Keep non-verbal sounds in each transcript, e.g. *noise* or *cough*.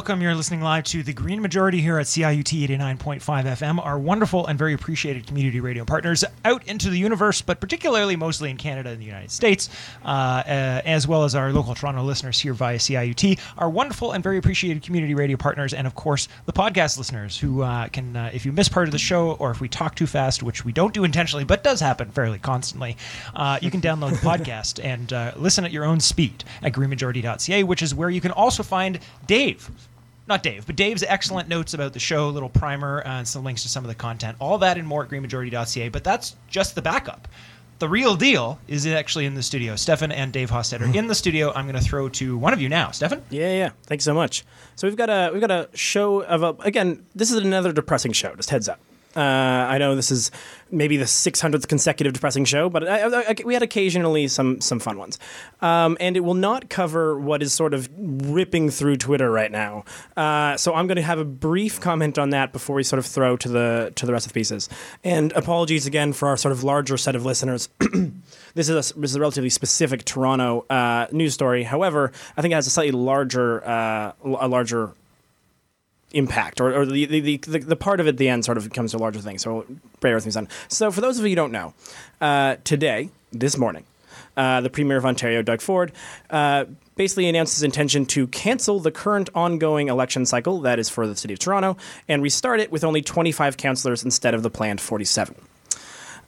welcome. You're listening live to the Green Majority here at CIUT 89.5 FM, our wonderful and very appreciated community radio partners out into the universe, but particularly mostly in Canada and the United States, uh, uh, as well as our local Toronto listeners here via CIUT, our wonderful and very appreciated community radio partners, and of course the podcast listeners who uh, can, uh, if you miss part of the show or if we talk too fast, which we don't do intentionally, but does happen fairly constantly, uh, you can download the podcast and uh, listen at your own speed at greenmajority.ca, which is where you can also find Dave. Not Dave, but Dave's excellent notes about the show, a little primer, uh, and some links to some of the content. All that and more at greenmajority.ca, but that's just the backup. The real deal is actually in the studio. Stefan and Dave Hosted are in the studio. I'm going to throw to one of you now. Stefan? Yeah, yeah. Thanks so much. So we've got a we've got a show of a again. This is another depressing show. Just heads up. Uh, I know this is maybe the 600th consecutive depressing show, but I, I, I, we had occasionally some some fun ones. Um, and it will not cover what is sort of ripping through Twitter right now. Uh, so I'm going to have a brief comment on that before we sort of throw to the to the rest of the pieces. And apologies again for our sort of larger set of listeners. *clears throat* this is a, this is a relatively specific Toronto uh, news story. However, I think it has a slightly larger uh, a larger impact or, or the, the, the, the part of it at the end sort of becomes a larger thing. So bear with me, son. So for those of you who don't know, uh, today, this morning, uh, the Premier of Ontario, Doug Ford, uh, basically announced his intention to cancel the current ongoing election cycle, that is for the City of Toronto, and restart it with only 25 councillors instead of the planned 47.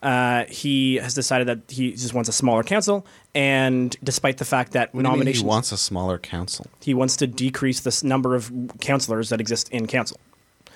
Uh, he has decided that he just wants a smaller council, and despite the fact that What do you mean nominations, he wants a smaller council. he wants to decrease the number of councillors that exist in council.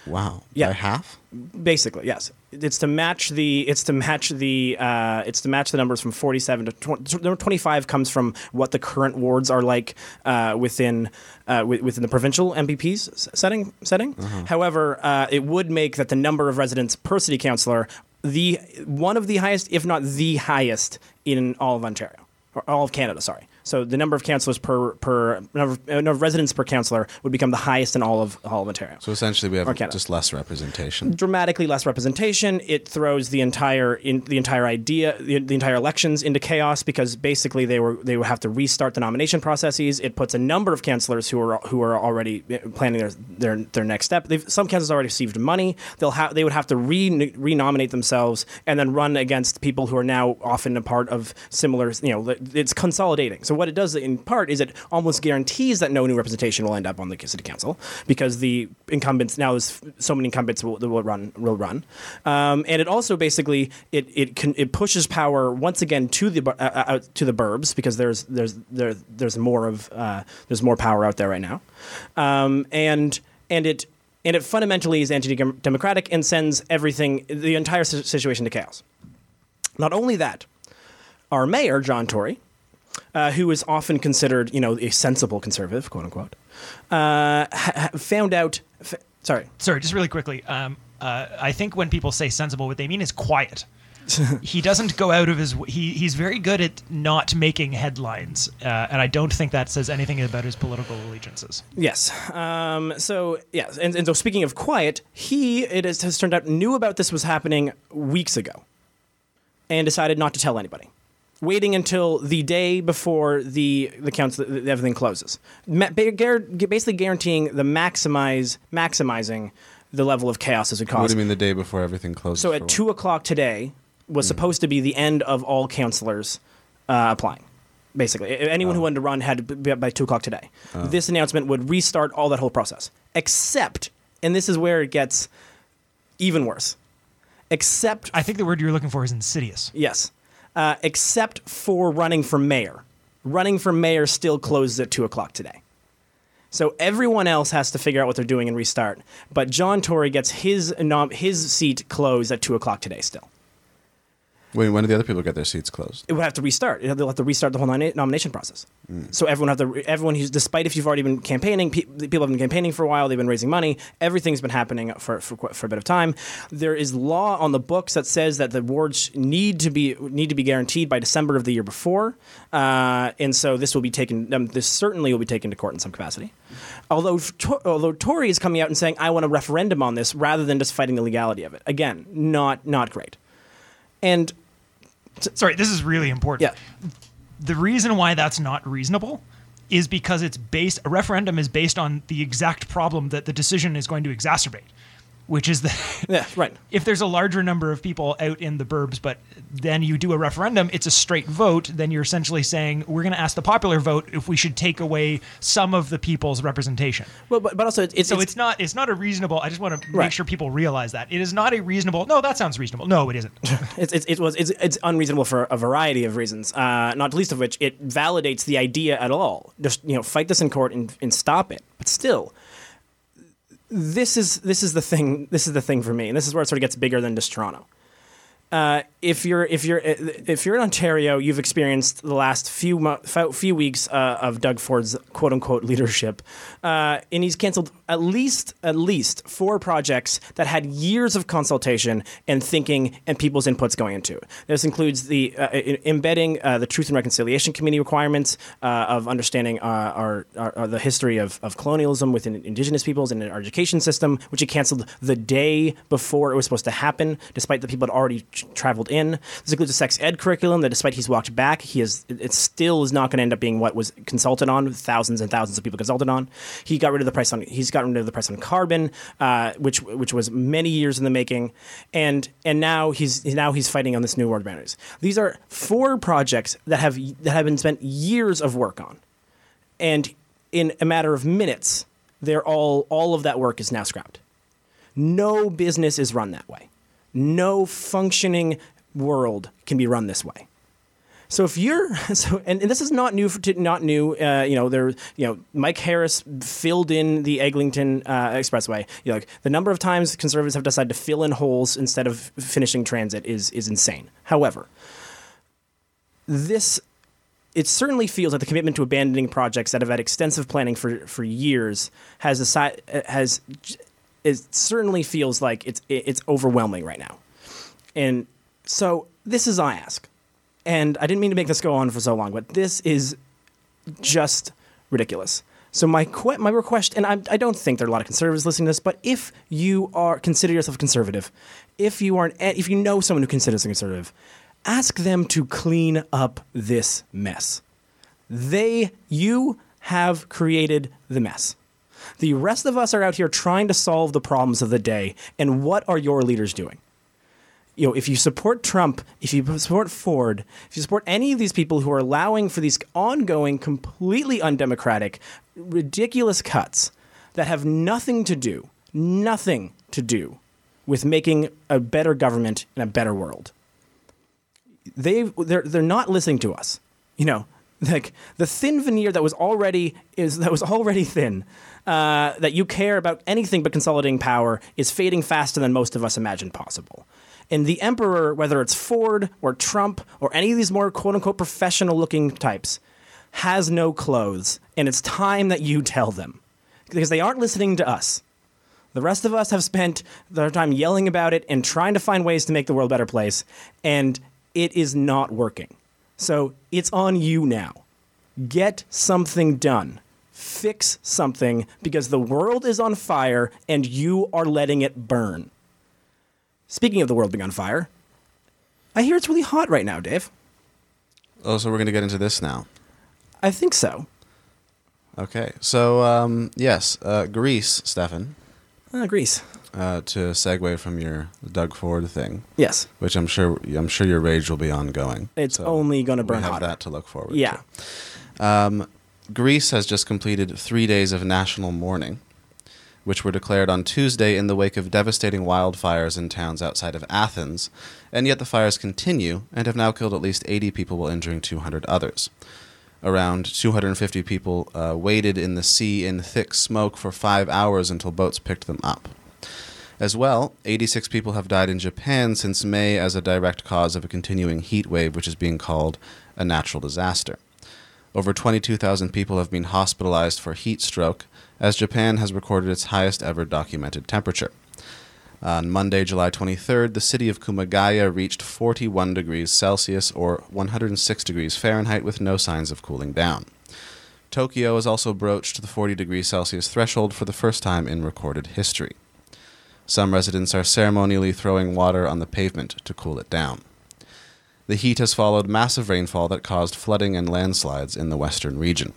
Wow. Yeah. By half? Basically, yes. It's to match the. It's to match the. Uh, it's to match the numbers from forty-seven to 20, number twenty-five comes from what the current wards are like uh, within uh, wi- within the provincial MPP's setting. Setting. However, uh, it would make that the number of residents per city councillor the one of the highest, if not the highest, in all of Ontario or all of Canada. Sorry. So the number of councillors per per number of, uh, number of residents per councillor would become the highest in all of all of Ontario So essentially, we have Canada. just less representation. dramatically less representation. It throws the entire in, the entire idea, the, the entire elections into chaos because basically they were they would have to restart the nomination processes. It puts a number of councillors who are who are already eh, planning their their, their next step. They've, some councillors already received money. They'll have they would have to re renominate themselves and then run against people who are now often a part of similar. You know, it's consolidating. So what it does in part is it almost guarantees that no new representation will end up on the city council because the incumbents now there's so many incumbents will, will run will run, um, and it also basically it it can it pushes power once again to the uh, uh, out to the burbs because there's there's there there's more of uh, there's more power out there right now, um, and and it. And it fundamentally is anti-democratic and sends everything, the entire situation to chaos. Not only that, our mayor, John Tory, uh, who is often considered, you know, a sensible conservative, quote unquote, uh, ha- found out. F- sorry, Sorry, just really quickly. Um, uh, I think when people say sensible, what they mean is quiet. *laughs* he doesn't go out of his. He he's very good at not making headlines, uh, and I don't think that says anything about his political allegiances. Yes. Um, so yes, and, and so speaking of quiet, he it has, has turned out knew about this was happening weeks ago, and decided not to tell anybody, waiting until the day before the the council everything closes, Ma- basically guaranteeing the maximize maximizing the level of chaos as it causes. What do you mean the day before everything closes? So for at what? two o'clock today was supposed to be the end of all counselors uh, applying. Basically, A- anyone who wanted to run had to be up by two o'clock today. This announcement would restart all that whole process, except, and this is where it gets even worse. Except, I think the word you're looking for is insidious. yes, uh, except for running for mayor. Running for mayor still closes at two o'clock today. So everyone else has to figure out what they're doing and restart. But John Tory gets his nom- his seat closed at two o'clock today still. Wait, when do the other people get their seats closed? it would have to restart. It- They'll have to restart the whole nomina- nomination process. So everyone have to. Everyone who's despite if you've already been campaigning, pe- people have been campaigning for a while. They've been raising money. Everything's been happening for for, for a bit of time. There is law on the books that says that the wards need to be need to be guaranteed by December of the year before, uh, and so this will be taken. Um, this certainly will be taken to court in some capacity. Although To- although Tory is coming out and saying I want a referendum on this rather than just fighting the legality of it. Again, not not great. And Sorry, this is really important. yeah. The reason why that's not reasonable is because it's based a referendum is based on the exact problem that the decision is going to exacerbate, which is the *laughs* Yeah, right. if there's a larger number of people out in the burbs, but then you do a referendum, it's a straight vote, then you're essentially saying we're going to ask the popular vote if we should take away some of the people's representation. Well, but, but also it's, it's, So it's, not it's not a reasonable. I just want to make Right. sure people realize that it is not a reasonable. No, that sounds reasonable. No, it isn't. *laughs* It's, it's, it was, it's, it's unreasonable for a variety of reasons, uh, not least of which it validates the idea at all. Just you know, fight this in court and, and stop it. But still, this is this is the thing. This is the thing for me, and this is where it sort of gets bigger than just Toronto. Uh, if you're if you're if you're in Ontario, you've experienced the last few mo- few weeks uh, of Doug Ford's quote unquote leadership, uh, and he's canceled at least at least four projects that had years of consultation and thinking and people's inputs going into. This includes the uh, embedding uh, the Truth and Reconciliation Committee requirements uh, of understanding uh, our, our, our the history of, of colonialism within Indigenous peoples and in our education system, which he canceled the day before it was supposed to happen, despite the people had already traveled in. This includes a sex ed curriculum that, despite he's walked back, he is it still is not going to end up being what was consulted on. Thousands and thousands of people consulted on. He got rid of the price on. He's gotten rid of the price on carbon, uh, which which was many years in the making, and and now he's now he's fighting on this new world boundaries. These are four projects that have that have been spent years of work on, and in a matter of minutes, they're all all of that work is now scrapped. No business is run that way. No functioning world can be run this way. So if you're *laughs* so, and, and this is not new for not new. Uh, you know, there. You know, Mike Harris filled in the Eglinton uh, Expressway. You know, like, the number of times conservatives have decided to fill in holes instead of finishing transit is is insane. However, this it certainly feels like the commitment to abandoning projects that have had extensive planning for for years has aside, has it certainly feels like it's it's overwhelming right now. And so this is I ask. And I didn't mean to make this go on for so long, but this is just ridiculous. So my que- my request, and I, I don't think there are a lot of conservatives listening to this, but if you are consider yourself conservative, if you are, an, if you know someone who considers a conservative, ask them to clean up this mess. They, you have created the mess. The rest of us are out here trying to solve the problems of the day, and what are your leaders doing? you know, if you support Trump, if you support Ford, if you support any of these people who are allowing for these ongoing, completely undemocratic, ridiculous cuts that have nothing to do, nothing to do with making a better government and a better world. They they're they're not listening to us. You know, *laughs* like the thin veneer that was already is that was already thin. Uh, that you care about anything but consolidating power is fading faster than most of us imagined possible. And the emperor, whether it's Ford or Trump or any of these more quote unquote professional looking types, has no clothes. And it's time that you *laughs* tell them because they aren't listening to us. The rest of us have spent their time yelling about it and trying to find ways to make the world a better place, and it is not working. So it's on you now. Get something done. Fix something because the world is on fire and you are letting it burn. Speaking of the world being on fire, I hear it's really hot right now, Dave. Oh, so we're going to get into this now. I think so. Okay. So, um, yes, uh, Greece, Stefan, Uh, Greece. Uh, to segue from your Doug Ford thing, Yes. which I'm sure I'm sure your rage will be ongoing. It's So only going to we burn have hotter. that to look forward Yeah. to. Um, Greece has just completed three days of national mourning, which were declared on Tuesday in the wake of devastating wildfires in towns outside of Athens, and yet the fires continue and have now killed at least 80 people while injuring 200 others. Around 250 people uh, waded in the sea in thick smoke for five hours until boats picked them up. As well, 86 people have died in Japan since May as a direct cause of a continuing heat wave, which is being called a natural disaster. Over 22,000 people have been hospitalized for heat stroke, as Japan has recorded its highest ever documented temperature. On Monday, July 23rd, the city of Kumagaya reached 41 degrees Celsius or 106 degrees Fahrenheit with no signs of cooling down. Tokyo has also broached the 40 degrees Celsius threshold for the first time in recorded history. Some residents are ceremonially throwing water on the pavement to cool it down. The heat has followed massive rainfall that caused flooding and landslides in the western region.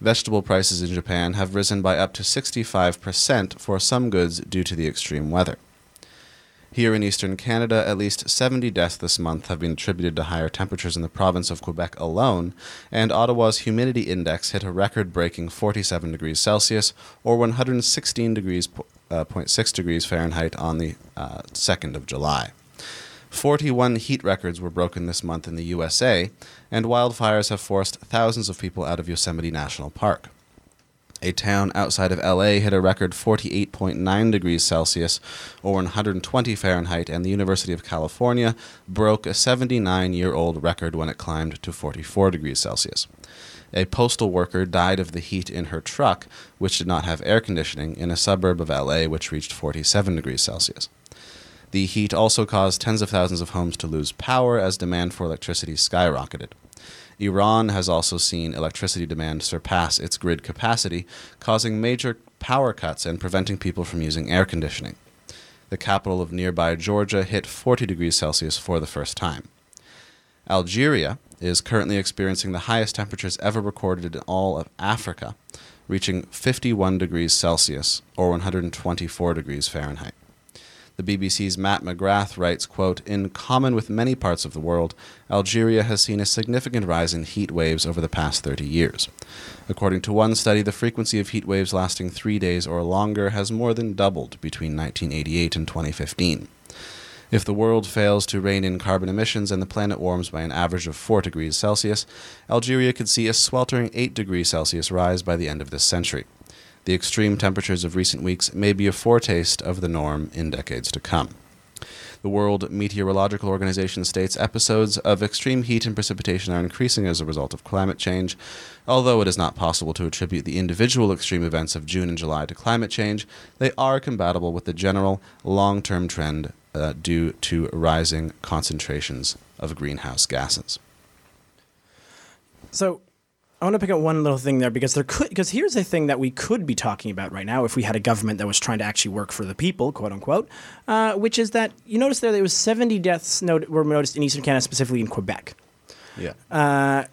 Vegetable prices in Japan have risen by up to 65% for some goods due to the extreme weather. Here in eastern Canada, at least 70 deaths this month have been attributed to higher temperatures in the province of Quebec alone, and Ottawa's humidity index hit a record breaking 47 degrees Celsius or 116 degrees, uh, 0.6 degrees Fahrenheit on the uh, 2nd of July. 41 heat records were broken this month in the USA, and wildfires have forced thousands of people out of Yosemite National Park. A town outside of LA hit a record 48.9 degrees Celsius or 120 Fahrenheit, and the University of California broke a 79 year old record when it climbed to 44 degrees Celsius. A postal worker died of the heat in her truck, which did not have air conditioning, in a suburb of LA which reached 47 degrees Celsius. The heat also caused tens of thousands of homes to lose power as demand for electricity skyrocketed. Iran has also seen electricity demand surpass its grid capacity, causing major power cuts and preventing people from using air conditioning. The capital of nearby Georgia hit 40 degrees Celsius for the first time. Algeria is currently experiencing the highest temperatures ever recorded in all of Africa, reaching 51 degrees Celsius or 124 degrees Fahrenheit. The BBC's Matt McGrath writes, quote, In common with many parts of the world, Algeria has seen a significant rise in heat waves over the past 30 years. According to one study, the frequency of heat waves lasting three days or longer has more than doubled between 1988 and 2015. If the world fails to rein in carbon emissions and the planet warms by an average of 4 degrees Celsius, Algeria could see a sweltering 8 degrees Celsius rise by the end of this century. The extreme temperatures of recent weeks may be a foretaste of the norm in decades to come. The World Meteorological Organization states episodes of extreme heat and precipitation are increasing as a result of climate change. Although it is not possible to attribute the individual extreme events of June and July to climate change, they are compatible with the general long term trend uh, due to rising concentrations of greenhouse gases. So, I want to pick up one little thing there because there could because here's a thing that we could be talking about right now if we had a government that was trying to actually work for the people, quote unquote, uh, which is that you notice there there was 70 deaths not- were noticed in Eastern Canada, specifically in Quebec. Yeah. Uh,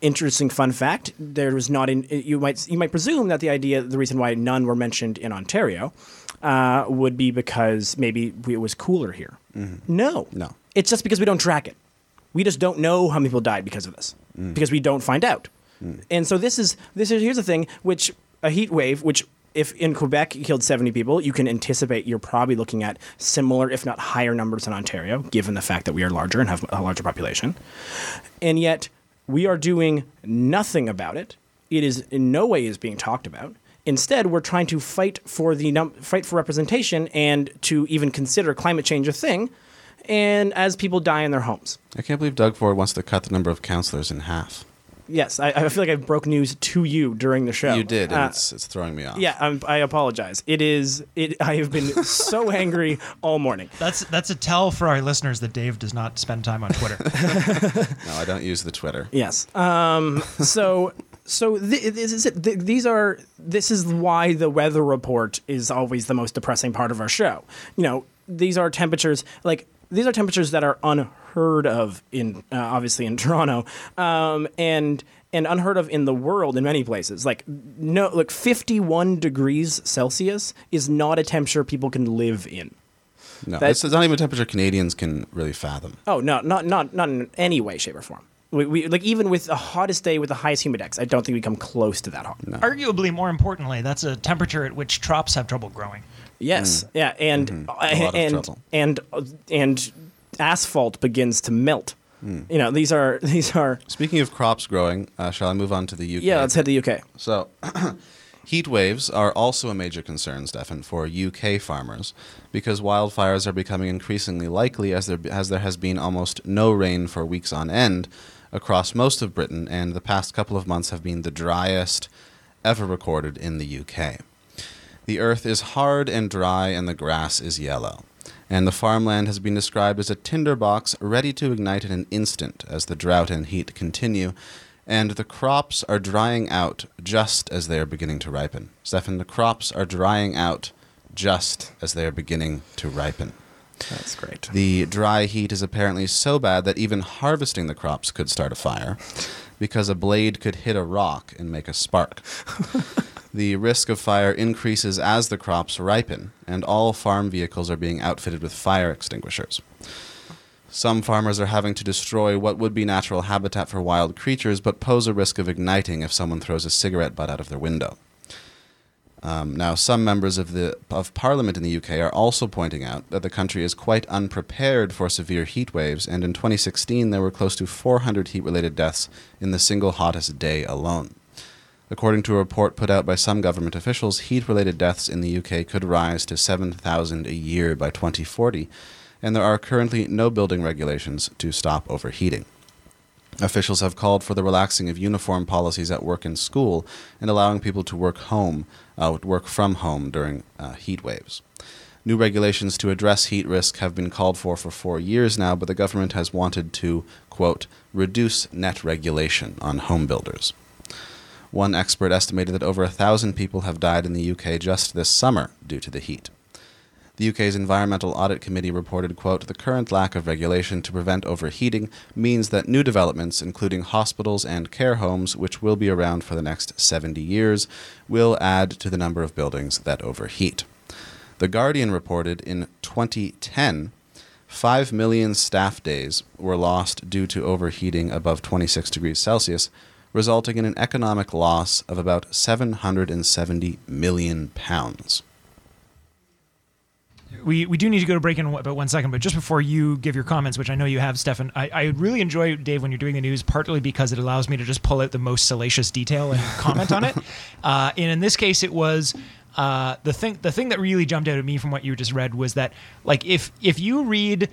interesting fun fact: there was not in you might you might presume that the idea the reason why none were mentioned in Ontario uh, would be because maybe it was cooler here. Mm-hmm. No, No. it's just because we don't track it. We just don't know how many people died because of this mm. because we don't find out. Mm. And so this is this is here's the thing: which a heat wave, which if in Quebec you killed 70 people, you can anticipate you're probably looking at similar, if not higher, numbers in Ontario, given the fact that we are larger and have a larger population. And yet we are doing nothing about it. It is in no way is being talked about. Instead, we're trying to fight for the num- fight for representation and to even consider climate change a thing. And as people die in their homes, I can't believe Doug Ford wants to cut the number of counselors in half. yes, I, I feel like I broke news to you during the show. You did, and Uh, it's, it's throwing me off. yeah, I'm, I apologize. It is. It. I have been so *laughs* angry all morning. That's that's a tell for our listeners that Dave does not spend time on Twitter. *laughs* No, I don't use the Twitter. Yes. Um, so so th- this is it. Th- these are this is why the weather report is always the most depressing part of our show. You know, these are temperatures like these are temperatures that are unheard of in uh, obviously in *laughs* Toronto, um, and and unheard of in the world in many places. Like no, like 51 degrees Celsius is not a temperature people can live in. No, That- not even a temperature Canadians can really fathom. Oh no, not not not in any way, shape, or form. We, we like even with the hottest day with the highest humidex, I don't think we come close to that hot. Arguably, more importantly, that's a temperature at which crops have trouble growing. Yes, yeah, and uh, Mm. Mm-hmm. A lot of and and uh, and asphalt begins to melt. Mm. You know, these are *laughs* these are. Speaking of crops growing, uh, shall I move on to the UK? Yeah, let's head to the UK. So, *clears throat* heat waves are also a major concern, Stefan, for UK farmers because wildfires are becoming increasingly likely as there, as there has been almost no rain for weeks on end across most of Britain, and the past couple of months have been the driest ever recorded in the UK. The earth is hard and dry, and the grass is yellow. And the farmland has been described as a tinderbox ready to ignite in an instant as the drought and heat continue, and the crops are drying out just as they are beginning to ripen. Stefan, the crops are drying out just as they are beginning to ripen. That's great. The dry heat is apparently so bad that even harvesting the crops could start a fire. because a blade could hit a rock and make a spark. *laughs* the risk of fire increases as the crops ripen, and all farm vehicles are being outfitted with fire extinguishers. Some farmers are having to destroy what would be natural habitat for wild creatures, but pose a risk of igniting if someone throws a cigarette butt out of their window. Um, now, some members of the of Parliament in the UK are also pointing out that the country is quite unprepared for severe heat waves, and in 2016 there were close to 400 heat-related deaths in the single hottest day alone. According to a report put out by some government officials, heat-related deaths in the UK could rise to 7,000 a year by 2040, and there are currently no building regulations to stop overheating. Officials have called for the relaxing of uniform policies at work and school and allowing people to work home, uh, work from home during uh, heat waves. New regulations to address heat risk have been called for for four years now, but the government has wanted to, quote, reduce net regulation on home builders. One expert estimated that over a thousand people have died in the UK just this summer due to the heat. The UK's Environmental Audit Committee reported, quote, the current lack of regulation to prevent overheating means that new developments, including hospitals and care homes, which will be around for the next 70 years, will add to the number of buildings that overheat. The Guardian reported in 2010 5 million staff days were lost due to overheating above 26 degrees Celsius, resulting in an economic loss of about 770 million pounds we, we do need to go to break in about one second, but just before you give your comments, which I know you have, Stefan, I, I really enjoy, Dave, when you're doing the news, partly because it allows me to just pull out the most salacious detail and *laughs* comment on it. Uh, and in this case, it was uh, the thing the thing that really jumped out at me from what you just read was that like if if you read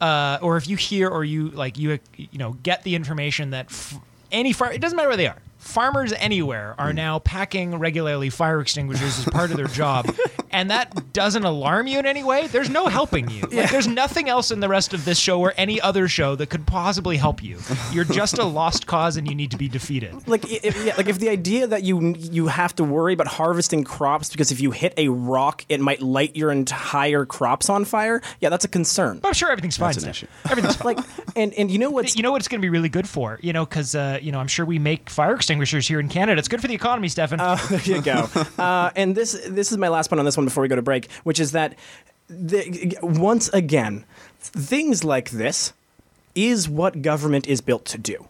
uh, or if you hear or you like you you know get the information that f- any fire it doesn't matter where they are farmers anywhere are now packing regularly fire extinguishers as part of their job. *laughs* And that doesn't alarm you in any way? There's no helping you. Like, there's nothing else in the rest of this show or any other show that could possibly help you. You're just a lost cause and you need to be defeated. Like if, yeah, like if the idea that you you have to worry about harvesting crops because if you hit a rock it might light your entire crops on fire yeah that's a concern. But i'm sure everything's fine That's an issue. everything's *laughs* fine. Like and and you know what's you know what it's going to be really good for? You know because uh, you know i'm sure we make fire extinguishers here in canada it's good for the economy stefan *laughs* there you go. *laughs* Uh, and this this is my last point on this one before we go to break, which is that the, once again, things like this is what government is built to do.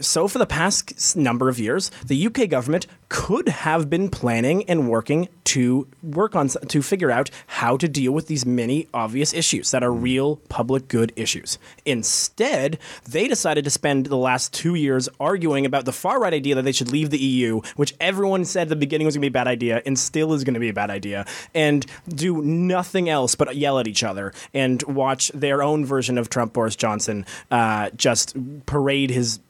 So, for the past number of years, the UK government could have been planning and working to work on to figure out how to deal with these many obvious issues that are real public good issues. Instead, they decided to spend the last two years arguing about the far right idea that they should leave the EU, which everyone said at the beginning was going to be a bad idea and still is going to be a bad idea, and do nothing else but yell at each other and watch their own version of Trump Boris Johnson uh, just parade his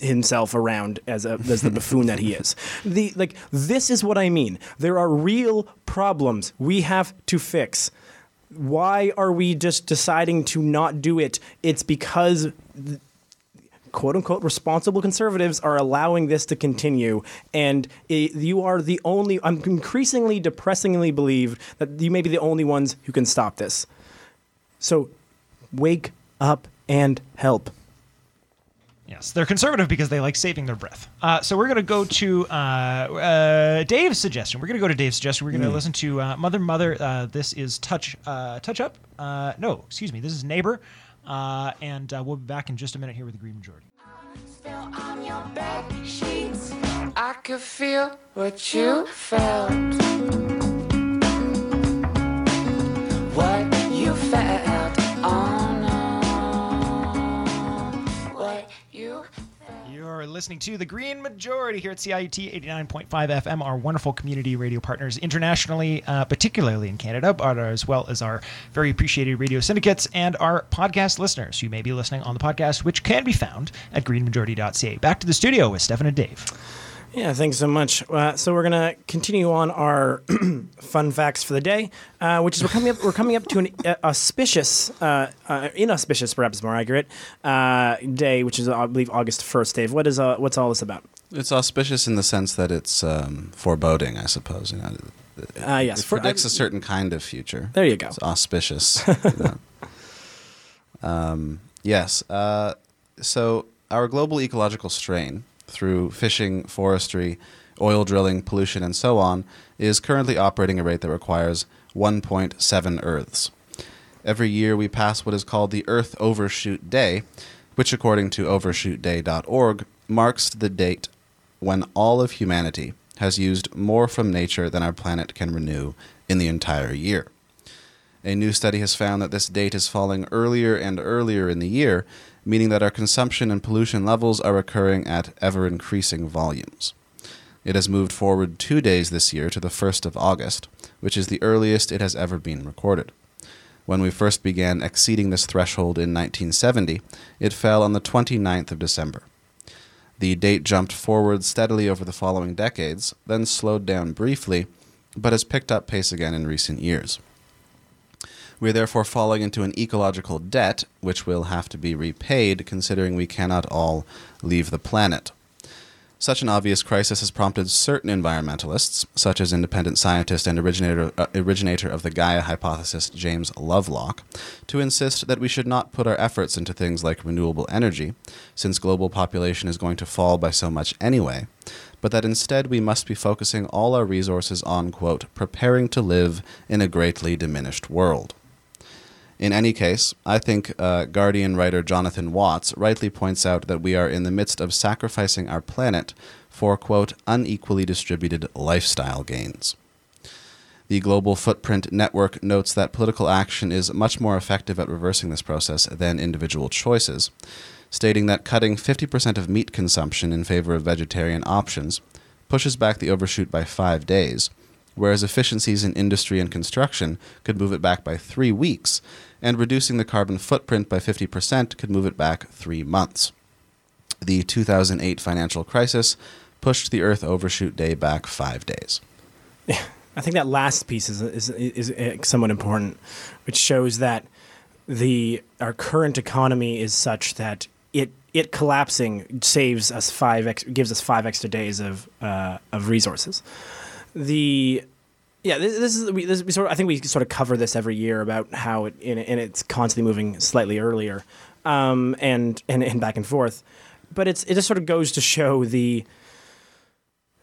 himself around as a as the buffoon that he is. The like this is what I mean. There are real problems we have to fix. Why are we just deciding to not do it? It's because quote unquote responsible conservatives are allowing this to continue and it, you are the only I'm increasingly depressingly believe that you may be the only ones who can stop this. So wake up and help. Yes, they're conservative because they like saving their breath. Uh, so we're going to go to uh, uh, Dave's suggestion. We're going to go to Dave's suggestion. We're going to listen to uh, Mother Mother. Uh, this is Touch uh, Touch Up. Uh, no, excuse me. This is Neighbor. Uh, and uh, we'll be back in just a minute here with the Green Majority. Still on your bed sheets. I could feel what you felt. You're listening to the Green Majority here at CIUT 89.5 FM, our wonderful community radio partners internationally, uh, particularly in Canada, but as well as our very appreciated radio syndicates and our podcast listeners. You may be listening on the podcast, which can be found at greenmajority.ca. Back to the studio with Stefan and Dave. Yeah, thanks so much. Uh, so we're gonna continue on our *clears throat* fun facts for the day, uh, which is we're coming up. We're coming up to an uh, auspicious, uh, uh, inauspicious, perhaps more accurate, uh, day, which is I believe August first. Dave, what is uh, what's all this about? It's auspicious in the sense that it's um, foreboding, I suppose. You know, Uh, yes, it for- predicts a certain kind of future. There you go. It's auspicious. you know. *laughs* um, yes. Uh, so our global ecological strain, through fishing, forestry, oil drilling, pollution, and so on, is currently operating a rate that requires 1.7 Earths. Every year we pass what is called the Earth Overshoot Day, which, according to overshootday.org, marks the date when all of humanity has used more from nature than our planet can renew in the entire year. A new study has found that this date is falling earlier and earlier in the year, meaning that our consumption and pollution levels are occurring at ever increasing volumes. It has moved forward two days this year to the 1st of August, which is the earliest it has ever been recorded. When we first began exceeding this threshold in 1970, it fell on the 29th of December. The date jumped forward steadily over the following decades, then slowed down briefly, but has picked up pace again in recent years. We are therefore falling into an ecological debt, which will have to be repaid considering we cannot all leave the planet. Such an obvious crisis has prompted certain environmentalists, such as independent scientist and originator, uh, originator of the Gaia hypothesis, James Lovelock, to insist that we should not put our efforts into things like renewable energy, since global population is going to fall by so much anyway, but that instead we must be focusing all our resources on, quote, preparing to live in a greatly diminished world. In any case, I think uh, Guardian writer Jonathan Watts rightly points out that we are in the midst of sacrificing our planet for, quote, unequally distributed lifestyle gains. The Global Footprint Network notes that political action is much more effective at reversing this process than individual choices, stating that cutting 50% of meat consumption in favor of vegetarian options pushes back the overshoot by five days, whereas efficiencies in industry and construction could move it back by three weeks and reducing the carbon footprint by 50% could move it back three months. The 2008 financial crisis pushed the Earth overshoot day back five days. *laughs* I think that last piece is, is, is, is somewhat important, which shows that the our current economy is such that it it collapsing saves us five ex, gives us five extra days of uh, of resources. The yeah, this, this is we, this, we sort of, I think we sort of cover this every year about how it and, and it's constantly moving slightly earlier, um, and, and and back and forth, but it's it just sort of goes to show the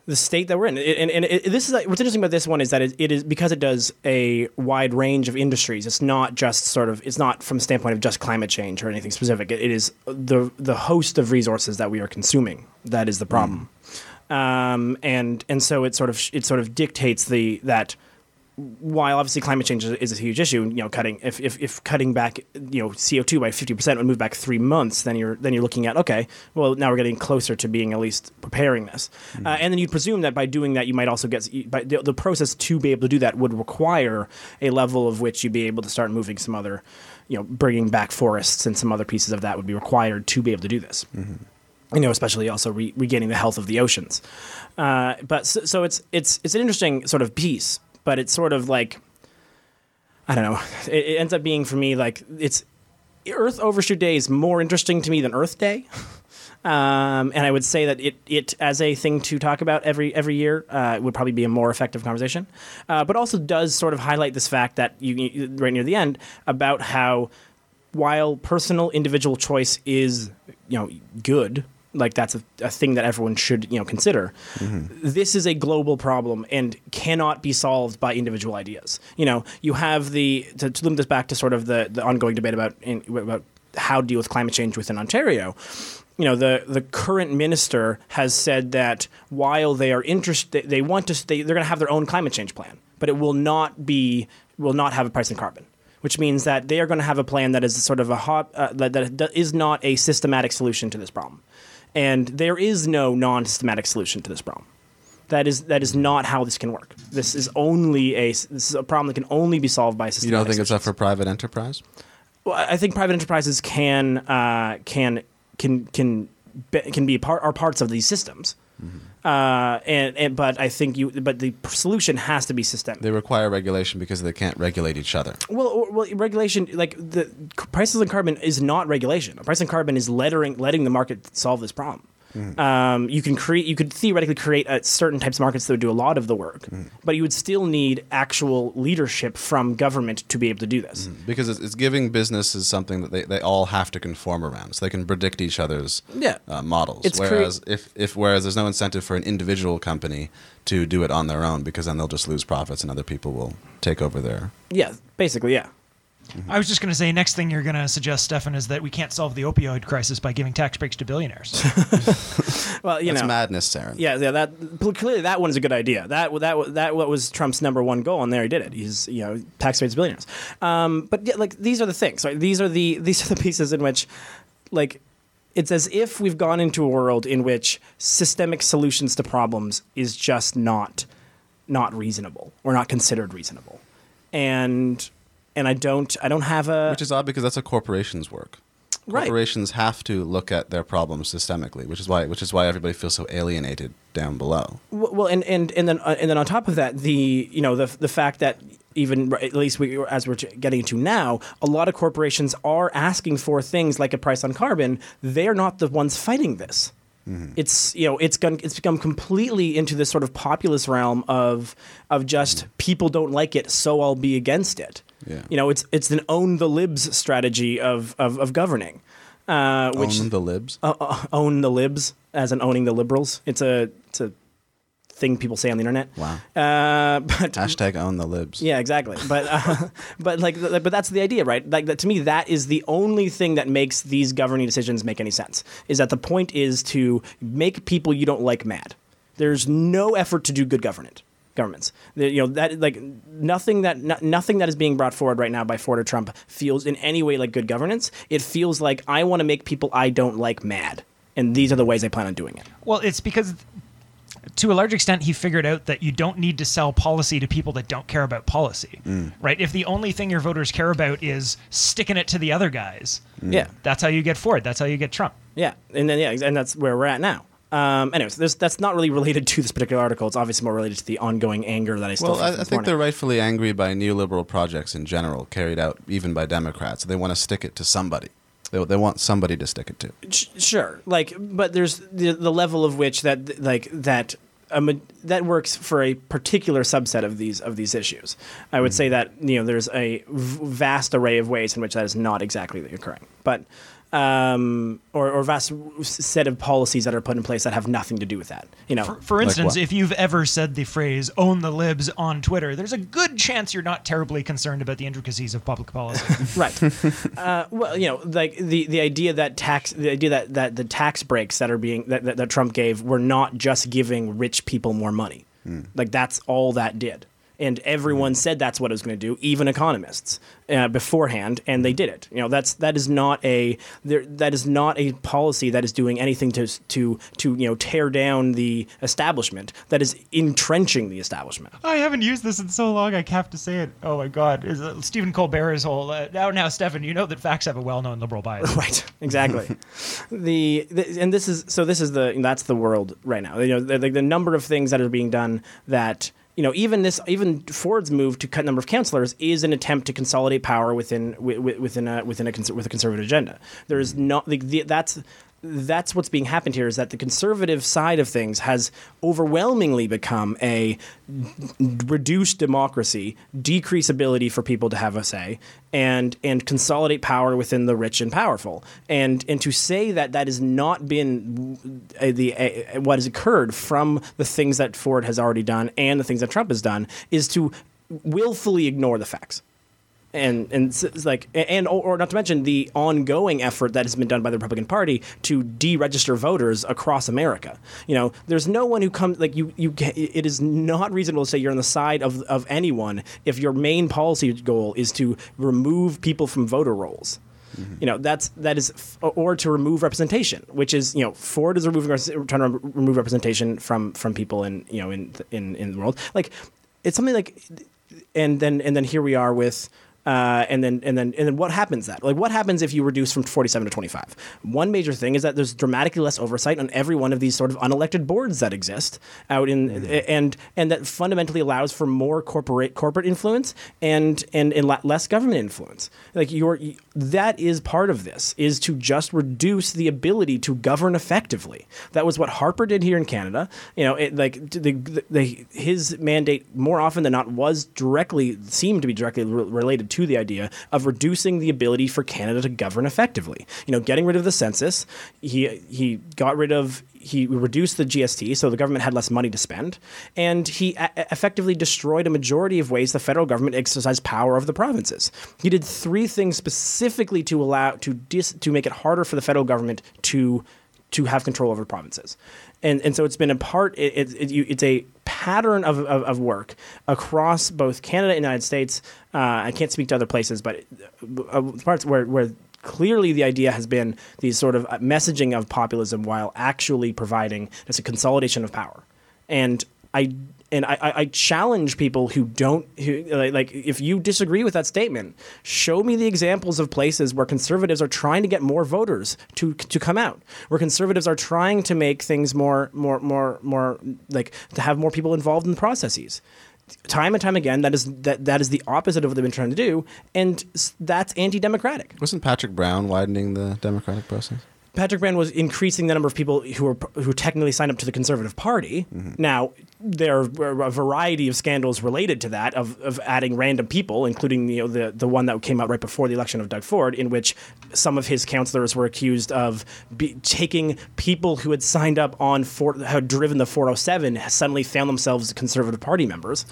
the state that we're in. It, and and it, this is what's interesting about this one is that it, it is because it does a wide range of industries. It's not just sort of it's not from standpoint of just climate change or anything specific. it, it is the the host of resources that we are consuming that is the problem. Mm um, and and so it sort of it sort of dictates the that while obviously climate change is, a huge issue, you know, cutting if, if, if cutting back you know CO two by fifty percent would move back three months, then you're then you're looking at okay, well now we're getting closer to being at least preparing this, mm-hmm. uh, and then you'd presume that by doing that you might also get by the, the, process to be able to do that would require a level of which you'd be able to start moving some other, you know, bringing back forests and some other pieces of that would be required to be able to do this. Mm-hmm you know, especially also re- regaining the health of the oceans. Uh, but so, so, it's it's it's an interesting sort of piece, but it's sort of like I don't know. *laughs* It, it, ends up being for me like it's Earth Overshoot Day is more interesting to me than Earth Day. *laughs* Um, and I would say that it, it as a thing to talk about every every year uh, would probably be a more effective conversation, uh, but also does sort of highlight this fact that you, you right near the end about how while personal individual choice is you know good like that's a, a, thing that everyone should you know consider. Mm-hmm. This is a global problem and cannot be solved by individual ideas. You know, you have the to, to limit this back to sort of the the ongoing debate about in, about how to deal with climate change within Ontario. You know, the the current minister has said that while they are interested, they want to they, they're going to have their own climate change plan, but it will not be will not have a price in carbon which means that they are going to have a plan that is sort of a hot, uh, that, that is not a systematic solution to this problem. And there is no non-systematic solution to this problem. That is that is not how this can work. This is only a this is a problem that can only be solved by systematic. You don't think it's up for private enterprise? Well, I think private enterprises can uh, can can can can be part are parts of these systems. Mm-hmm. Uh, and, and but I think you but the solution has to be systemic. They require regulation because they can't regulate each other. Well, well, regulation like the prices on carbon is not regulation. A price on carbon is letting letting the market solve this problem. Um, you can create, you could theoretically create uh, certain types of markets that would do a lot of the work, but you would still need actual leadership from government to be able to do this. because it's, it's giving businesses something that they, they all have to conform around, so they can predict each other's Yeah. uh, models. It's whereas if, if whereas there's no incentive for an individual company to do it on their own, because then they'll just lose profits and other people will take over their. Yeah, basically, yeah. I was just going to say, next thing you're going to suggest, Stefan, is that we can't solve the opioid crisis by giving tax breaks to billionaires. *laughs* Well, you That's know, madness, Saren. Yeah, yeah. That clearly that one's a good idea. That that that what was Trump's number one goal, and there he did it. He's you know tax rates billionaires. Um, but yeah, like these are the things. Right? These are the *laughs* these are the pieces in which, like, it's as if we've gone into a world in which systemic solutions to problems is just not not reasonable or not considered reasonable, and and I don't I don't have a Which is odd because that's how corporations work. Right. Corporations have to look at their problems systemically, which is why which is why everybody feels so alienated down below. Well, and and and then uh, and then on top of that, the you know the the fact that even at least we, as we're getting into now, a lot of corporations are asking for things like a price on carbon. They're not the ones fighting this. It's you know it's gone it's become completely into this sort of populist realm of of just people don't like it, so I'll be against it. Yeah. You know, it's it's an own the libs strategy of of, of governing, uh, which Own the libs. uh, uh, own the libs as in owning the liberals. It's a it's a thing people say on the internet. Wow. Uh, *laughs* but Hashtag own the libs. yeah, exactly. But uh, *laughs* but like but that's the idea, right? Like that, to me, that is the only thing that makes these governing decisions make any sense. Is that the point is to make people you don't like mad. There's no effort to do good government governments. The- you know that like nothing that no, nothing that is being brought forward right now by Ford or Trump feels in any way like good governance. It feels like I want to make people I don't like mad, and these are the ways I plan on doing it. well, it's because to a large extent he figured out that you don't need to sell policy to people that don't care about policy. Mm. Right? If the only thing your voters care about is sticking it to the other guys, Yeah. that's how you get Ford. That's how you get Trump. Yeah, and then yeah, and that's where we're at now. Um, anyways, that's not really related to this particular article. It's obviously more related to the ongoing anger that I still Well, I, I think they're rightfully angry by neoliberal projects in general, carried out even by Democrats. They want to stick it to somebody. They, they want somebody to stick it to. Sure, like, but there's the, the level of which that like that. Um, that works for a particular subset of these of these issues. I would say that you know there's a v- vast array of ways in which that is not exactly occurring, but um, or, or vast set of policies that are put in place that have nothing to do with that. You know, For, for instance, what? if you've ever said the phrase "own the libs" on Twitter, there's a good chance you're not terribly concerned about the intricacies of public policy. *laughs* right uh, well you know like the, the idea that tax the idea that, that the tax breaks that are being that, that, that trump gave were not just giving rich people more money like that's all that did and everyone said that's what it was going to do even economists uh, beforehand and they did it you know that's that is not a there, that is not a policy that is doing anything to to to you know tear down the establishment that is entrenching the establishment I haven't used this in so long. I have to say it. Oh my God! Is uh, Stephen Colbert's whole uh, now? Now, Stefan, you know that facts have a well-known liberal bias. *laughs* Right, exactly. *laughs* the, the and this is so this is the that's the world right now. You know, the, the, the number of things that are being done that you know even this even Ford's move to cut number of councillors is an attempt to consolidate power within wi- wi- within a within a with a conservative agenda. There is not the, the, that's that's what's being happened here is that the conservative side of things has overwhelmingly become a reduced democracy, decrease ability for people to have a say, and and consolidate power within the rich and powerful. And and to say that that has not been the what has occurred from the things that Ford has already done and the things that Trump has done is to willfully ignore the facts and and like and or, not to mention the ongoing effort that has been done by the Republican Party to deregister voters across America. You know, there's no one who comes like you. You it is not reasonable to say you're on the side of of anyone if your main policy goal is to remove people from voter rolls. Mm-hmm. You know that's that is or to remove representation, which is you know Ford is removing trying to remove representation from from people in you know in in in the world. Like it's something like and then and then here we are with uh, and then and then and then what happens that like what happens if you reduce from 47 to 25? One major thing is that there's dramatically less oversight on every one of these sort of unelected boards that exist out in and and that fundamentally allows for more corporate corporate influence and and, and less government influence. Like your that is part of this is to just reduce the ability to govern effectively. That was what Harper did here in Canada. You know, it, like the, the, the his mandate more often than not was directly seemed to be directly re- related to the idea of reducing the ability for Canada to govern effectively. You know, getting rid of the census. He he got rid of he reduced the GST, so the government had less money to spend, and he a- effectively destroyed a majority of ways the federal government exercised power over the provinces. He did three things specifically to allow to dis, to make it harder for the federal government to to have control over provinces, and and so it's been a part. It, it, it, it's a pattern of, of, of work across both Canada and the United States. Uh, I can't speak to other places, but uh, parts where where clearly the idea has been these sort of uh, messaging of populism while actually providing just a consolidation of power. And I and I, I I challenge people who don't who like, if you disagree with that statement, show me the examples of places where conservatives are trying to get more voters to to come out, where conservatives are trying to make things more more more more like to have more people involved in the processes time and time again that is that that is the opposite of what they've been trying to do and that's anti-democratic Wasn't Patrick Brown widening the democratic process? Patrick Brown was increasing the number of people who were who technically signed up to the Conservative Party. Now there are a variety of scandals related to that of, of adding random people, including you know the the one that came out right before the election of Doug Ford, in which some of his counselors were accused of be, taking people who had signed up on for, had driven the 407 suddenly found themselves Conservative Party members.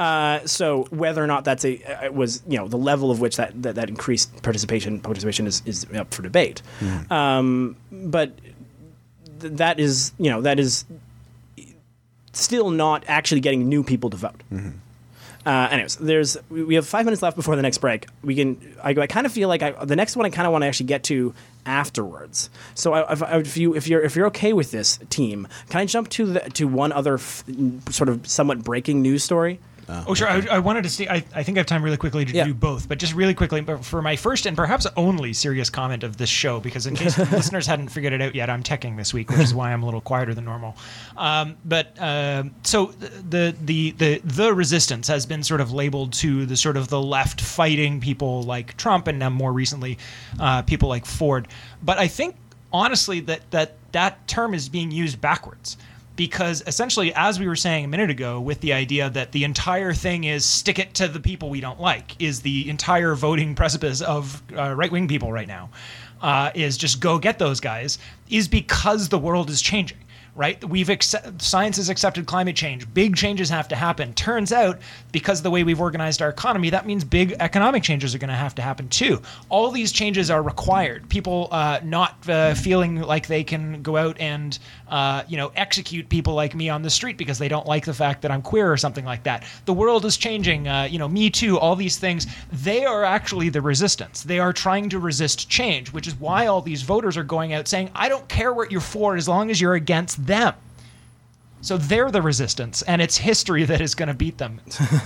Uh, so whether or not that's a uh, was you know the level of which that that, that increased participation participation is, is up for debate. Um, but th- that is you know that is still not actually getting new people to vote. Uh, anyways, there's we we have five minutes left before the next break. We can. I, I kind of feel like I, the next one I kind of want to actually get to afterwards. So I, if, if you if you're if you're okay with this team, can I jump to the to one other f- sort of somewhat breaking news story? Oh, sure. I, I wanted to see. I, I think I have time really quickly to Yeah. do both, but just really quickly but for my first and perhaps only serious comment of this show, because in case *laughs* listeners hadn't figured it out yet, I'm teching this week, which is why I'm a little quieter than normal. Um, but um so the the the the resistance has been sort of labeled to the sort of the left fighting people like Trump, and now more recently, uh, people like Ford. But I think honestly that that that term is being used backwards because essentially as we were saying a minute ago with the idea that the entire thing is stick it to the people we don't like is the entire voting *laughs* precipice of uh, right-wing people right now uh, is just go get those guys is because the world is changing right? We've accept, science has accepted climate change. Big changes have to happen. Turns out because of the way we've organized our economy that means big economic changes are going to have to happen too. All these changes are required. People uh, not uh, feeling like they can go out and uh, you know execute people like me on the street because they don't like the fact that i'm queer or something like that. The world is changing uh, you know me too all these things. They are actually the resistance. They are trying to resist change which is why all these voters are going out saying i don't care what you're for as long as you're against them so they're the resistance, and it's history that is going to beat them.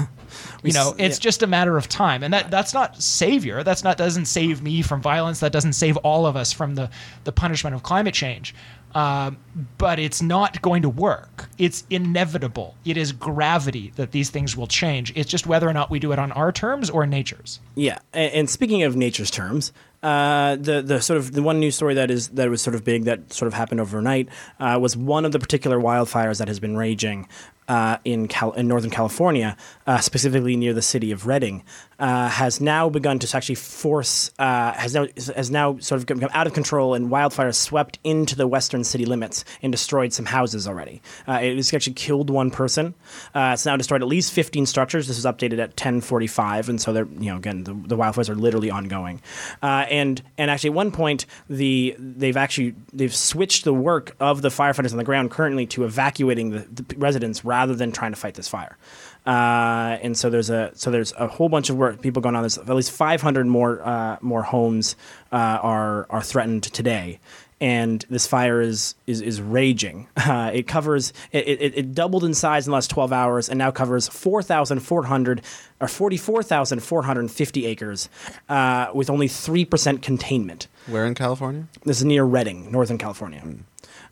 *laughs* you know, it's yeah. just a matter of time, and that that's not savior. That's not doesn't save me from violence. That doesn't save all of us from the the punishment of climate change. Um, but it's not going to work. It's inevitable. It is gravity that these things will change. It's just whether or not we do it on our terms or nature's. Yeah, and, and speaking of nature's terms, uh, the the sort of the one news story that is that was sort of big that sort of happened overnight uh, was one of the particular wildfires that has been raging. Uh, in Cal- in Northern California, uh, specifically near the city of Redding, uh, has now begun to actually force uh, has now has now sort of become out of control, and wildfires swept into the western city limits and destroyed some houses already. Uh, it has actually killed one person. Uh, it's now destroyed at least 15 structures. This was updated at 10:45, and so they're you know again the, the wildfires are literally ongoing. And and actually at one point the they've actually they've switched the work of the firefighters on the ground currently to evacuating the, the residents rather than trying to fight this fire. Uh, and so there's a so there's a whole bunch of work people going on this. At least 500 more uh, more homes uh, are are threatened today, and this fire is is, is raging. *laughs* Uh, it covers it, it, it doubled in size in the last 12 hours and now covers 4,400 or 44,450 acres uh, with only 3% containment. Where in California? This is near Redding, Northern California.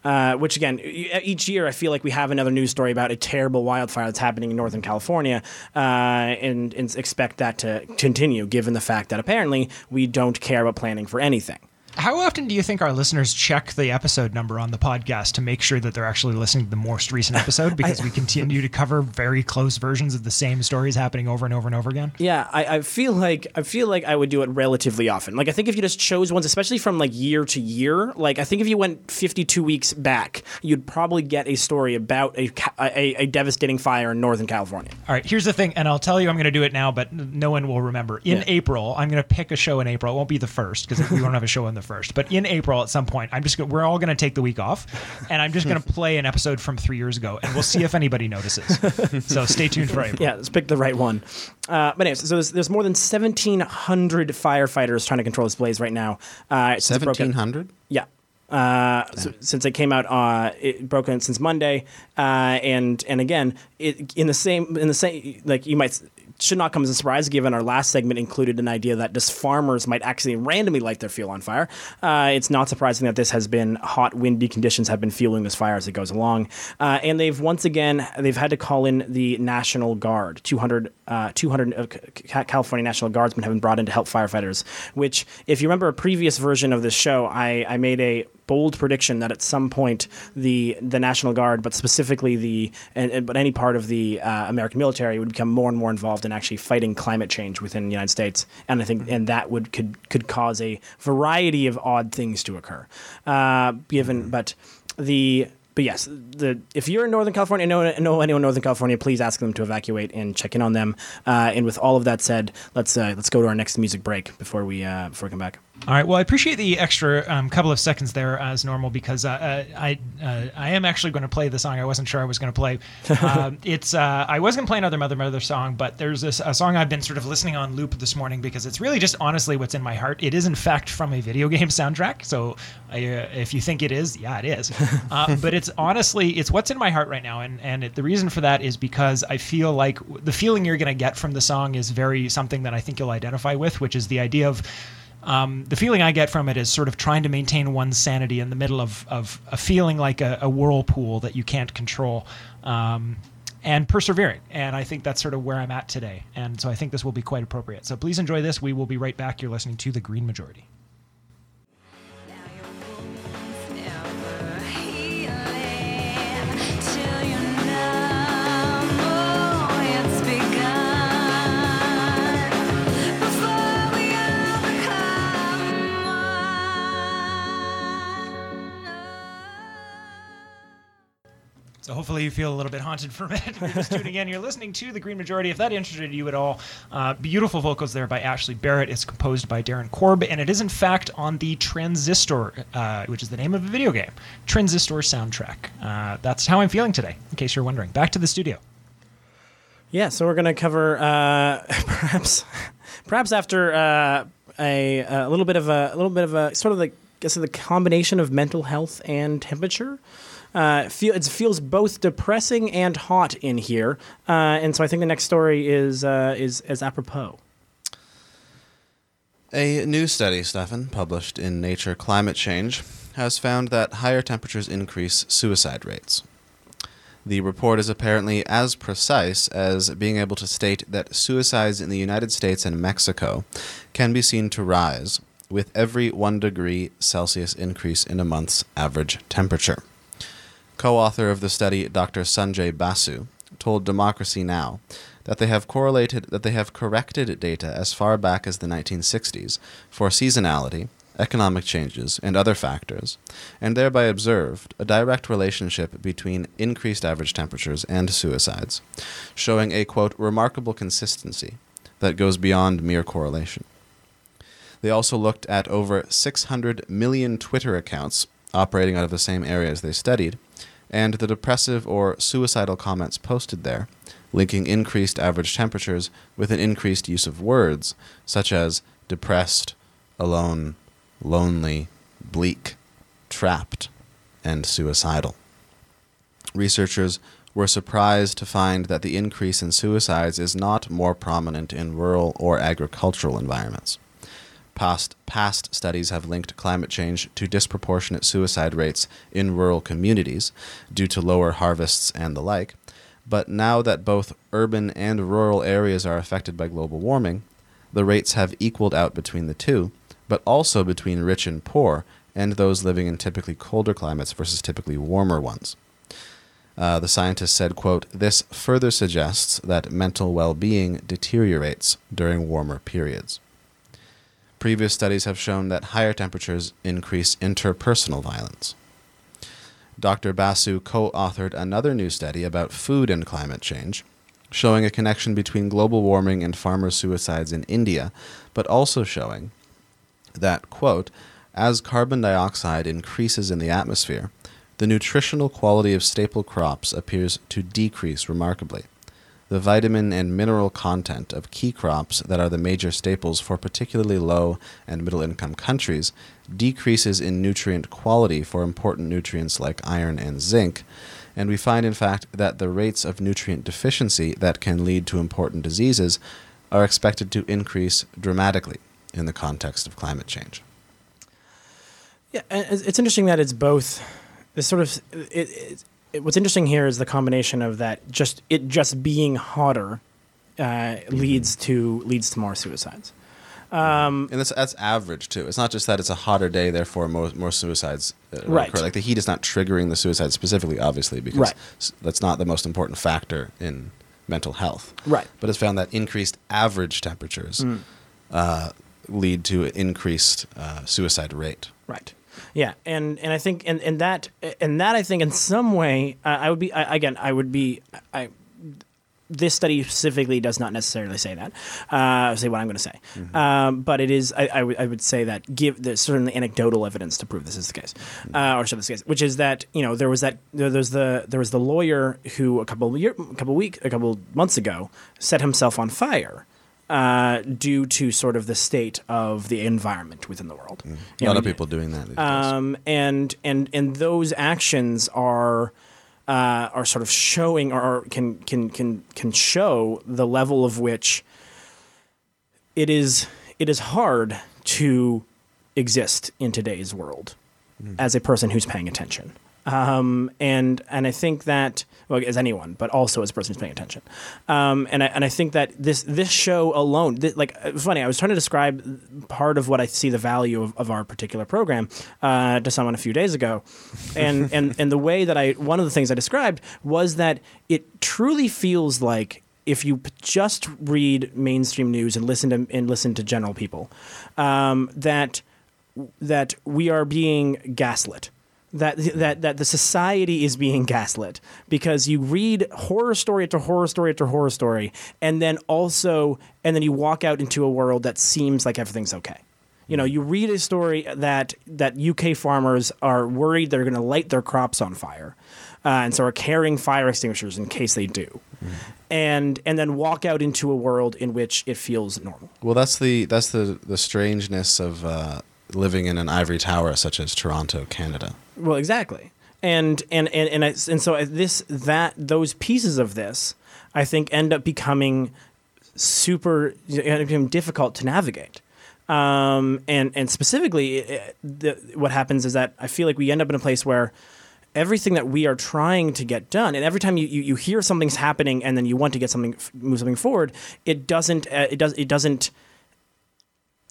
Uh, which again, each year I feel like we have another news story about a terrible wildfire that's happening in Northern California, uh, and, and expect that to continue, given the fact that apparently we don't care about planning for anything. How often do you think our listeners check the episode number on the podcast to make sure that they're actually listening to the most recent *laughs* episode? Because we continue to cover very close versions of the same stories happening over and over and over again. Yeah, I, I feel like I feel like I would do it relatively often. Like I think if you just chose ones, especially from like year to year, like I think if you went 52 weeks back, you'd probably get a story about a a, a devastating fire in Northern California. All right, here's the thing, and I'll tell you I'm going to do it now, but no one will remember. In Yeah. April, I'm going to pick a show in April. It won't be the first because we won't have a show in the first. But in April, at some point, I'm just gonna, we're all going to take the week off, and I'm just going *laughs* to play an episode from three years ago, and we'll see if anybody notices. So stay tuned for April. Yeah, let's pick the right one. Uh, but anyways, so there's, there's more than 1,700 firefighters trying to control this blaze right now. Uh, since it 1700? Yeah. Uh, so, since it came out, uh, it broke in since Monday, uh, and and again, it in the same in the same like you might s- should not come as a surprise given our last segment included an idea that just farmers might actually randomly light their fuel on fire. Uh, it's not surprising that this has been hot, windy conditions have been fueling this fire as it goes along, uh, and they've once again they've had to call in the National Guard. 200, uh, 200 uh, Ca- California National Guardsmen have been brought in to help firefighters. Which, if you remember a previous version of this show, I, I made a bold prediction that at some point the the National Guard, but specifically the and, and- but any part of the uh, American military would become more and more involved in actually fighting climate change within the United States, and I think and that would could could cause a variety of odd things to occur. Uh, given, but the but yes, the if you're in Northern California, know know anyone in Northern California, please ask them to evacuate and check in on them. Uh, and with all of that said, let's uh, let's go to our next music break before we uh, before we come back. All right. Well, I appreciate the extra um, couple of seconds there as normal because uh, uh, I uh, I am actually going to play the song I wasn't sure I was going to play. *laughs* um, it's uh, I was going to play another Mother Mother song, but there's this a song I've been sort of listening on loop this morning because it's really just honestly what's in my heart. It is in fact from a video game soundtrack. So I, uh, if you think it is, yeah, it is. *laughs* Uh, but it's honestly it's what's in my heart right now, and and it, the reason for that is because I feel like the feeling you're going to get from the song is very something that I think you'll identify with, which is the idea of um, the feeling I get from it is sort of trying to maintain one's sanity in the middle of, of a feeling like a, a whirlpool that you can't control um, and persevering. And I think that's sort of where I'm at today. And so I think this will be quite appropriate. So please enjoy this. We will be right back. You're listening to The Green Majority. So hopefully you feel a little bit haunted for a minute. You're just tuning in. You're listening to The Green Majority. If that interested you at all, uh, beautiful vocals there by Ashley Barrett. It's composed by Darren Korb, and it is in fact on the Transistor, uh, which is the name of a video game, Transistor soundtrack. Uh, that's how I'm feeling today, in case you're wondering. Back to the studio. Yeah, so we're going to cover uh, *laughs* perhaps perhaps after uh, a, a little bit of a, a little bit of a sort of the I guess the combination of mental health and temperature. Uh, feel, it feels both depressing and hot in here, uh, and so I think the next story is uh, is is apropos. A new study, Stefan, published in Nature Climate Change, has found that higher temperatures increase suicide rates. The report is apparently as precise as being able to state that suicides in the United States and Mexico can be seen to rise with every 1 degree Celsius increase in a month's average temperature. Co author of the study, Dr. Sanjay Basu, told Democracy Now! that they have correlated that they have corrected data as far back as the 1960s for seasonality, economic changes, and other factors, and thereby observed a direct relationship between increased average temperatures and suicides, showing a quote remarkable consistency that goes beyond mere correlation. They also looked at over 600 million Twitter accounts operating out of the same areas they studied, and the depressive or suicidal comments posted there, linking increased average temperatures with an increased use of words such as depressed, alone, lonely, bleak, trapped and suicidal. Researchers were surprised to find that the increase in suicides is not more prominent in rural or agricultural environments. Past, past studies have linked climate change to disproportionate suicide rates in rural communities due to lower harvests and the like. But now that both urban and rural areas are affected by global warming, the rates have equaled out between the two, but also between rich and poor, and those living in typically colder climates versus typically warmer ones. Uh, the scientist said, quote, This further suggests that mental well being deteriorates during warmer periods. Previous studies have shown that higher temperatures increase interpersonal violence. Dr. Basu co authored another new study about food and climate change, showing a connection between global warming and farmer suicides in India, but also showing that, quote, as carbon dioxide increases in the atmosphere, the nutritional quality of staple crops appears to decrease remarkably. The vitamin and mineral content of key crops that are the major staples for particularly low and middle income countries decreases in nutrient quality for important nutrients like iron and zinc, and we find, in fact, that the rates of nutrient deficiency that can lead to important diseases are expected to increase dramatically in the context of climate change. Yeah, it's interesting that it's both. This sort of it, what's interesting here is the combination of that just it just being hotter uh, leads to leads to more suicides. and that's that's average too. It's not just that it's a hotter day, therefore more more suicides uh, Right. occur. Like the heat is not triggering the suicide specifically, obviously, because Right. that's not the most important factor in mental health. Right. But it's found that increased average temperatures Mm. uh, lead to increased uh, suicide rate. Right. Yeah, and and I think and and that and that I think in some way uh, I would be I, again I would be I. This study specifically does not necessarily say that. Uh, say what I'm going to say, um, but it is. I, I, would, say that give there's certainly anecdotal evidence to prove this is the case, uh, or show this case, which is that you know there was that there was the there was the lawyer who a couple year, a couple week, a couple months ago set himself on fire uh, due to sort of the state of the environment within the world. A lot know, of people doing that. Um, and and and those actions are uh, are sort of showing or, or can can can can show the level of which it is it is hard to exist in today's world as a person who's paying attention. Um, and and I think that well, as anyone, but also as a person who's paying attention. Um, and I and I think that this this show alone, th- like funny, I was trying to describe part of what I see the value of, of our particular program uh, to someone a few days ago, and *laughs* and and the way that I one of the things I described was that it truly feels like if you just read mainstream news and listen to and listen to general people, um, that that we are being gaslit. That, that that the society is being gaslit because you read horror story after horror story after horror story and then also and then you walk out into a world that seems like everything's okay. You know, you read a story that that UK farmers are worried they're going to light their crops on fire, uh, and so are carrying fire extinguishers in case they do, and and then walk out into a world in which it feels normal. Well, that's the that's the the strangeness of uh, living in an ivory tower such as Toronto, Canada. Well, exactly. And and and and, I, and so this that those pieces of this, I think, end up becoming super difficult to navigate. Um, and and specifically, it- the, what happens is that I feel like we end up in a place where everything that we are trying to get done, and every time you, you, you hear something's happening, and then you want to get something move something forward, it doesn't uh, it does it doesn't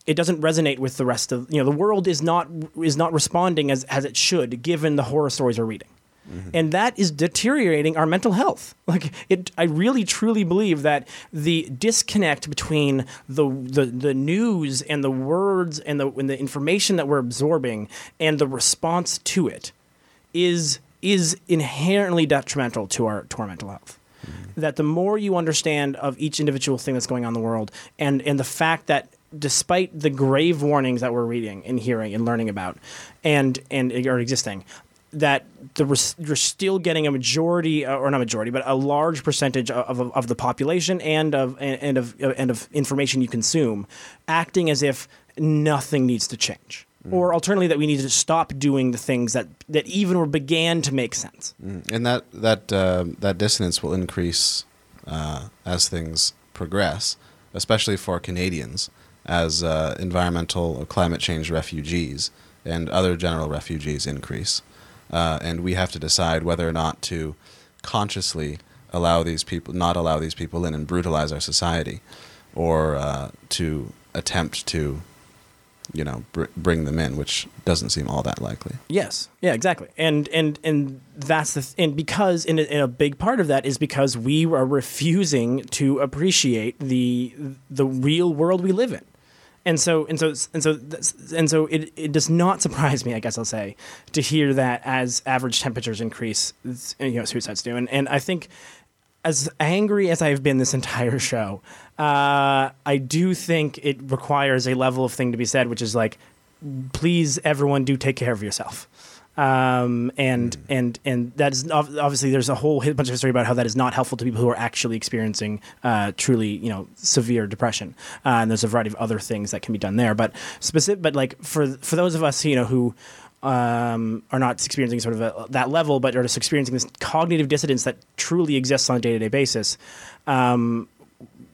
it doesn't resonate with the rest of you know the world is not is not responding as as it should given the horror stories we're reading. Mm-hmm. And that is deteriorating our mental health. *laughs* Like it i really truly believe that the disconnect between the the, the news and the words and the and the information that we're absorbing and the response to it is is inherently detrimental to our to our mental health. Mm-hmm. That the more you understand of each individual thing that's going on in the world, and and the fact that despite the grave warnings that we're reading and hearing and learning about, and and are existing, that the res- you're still getting a majority uh, or not majority, but a large percentage of, of, of the population and of and, and of and of information you consume, acting as if nothing needs to change or alternatively that we need to stop doing the things that that even were began to make sense. and that that uh, that dissonance will increase uh, as things progress, especially for Canadians as uh, environmental or climate change refugees and other general refugees increase, uh, and we have to decide whether or not to consciously allow these people, not allow these people in, and brutalize our society, or uh, to attempt to, you know, br- bring them in, which doesn't seem all that likely. Yes. Yeah. Exactly. And and and that's the th- and because in a, in a big part of that is because we are refusing to appreciate the the real world we live in. And so and so and so and so it, it does not surprise me, I guess I'll say, to hear that as average temperatures increase, you know, suicides do. And and I think as angry as I've been this entire show, uh, I do think it requires a level of thing to be said, which is like, please, everyone, do take care of yourself. Um, and and and that is obviously there's a whole bunch of history about how that is not helpful to people who are actually experiencing uh, truly you know severe depression. Uh, and there's a variety of other things that can be done there. But specific, but like for for those of us you know who um, are not experiencing sort of a, that level, but are just experiencing this cognitive dissonance that truly exists on a day to day basis. Um,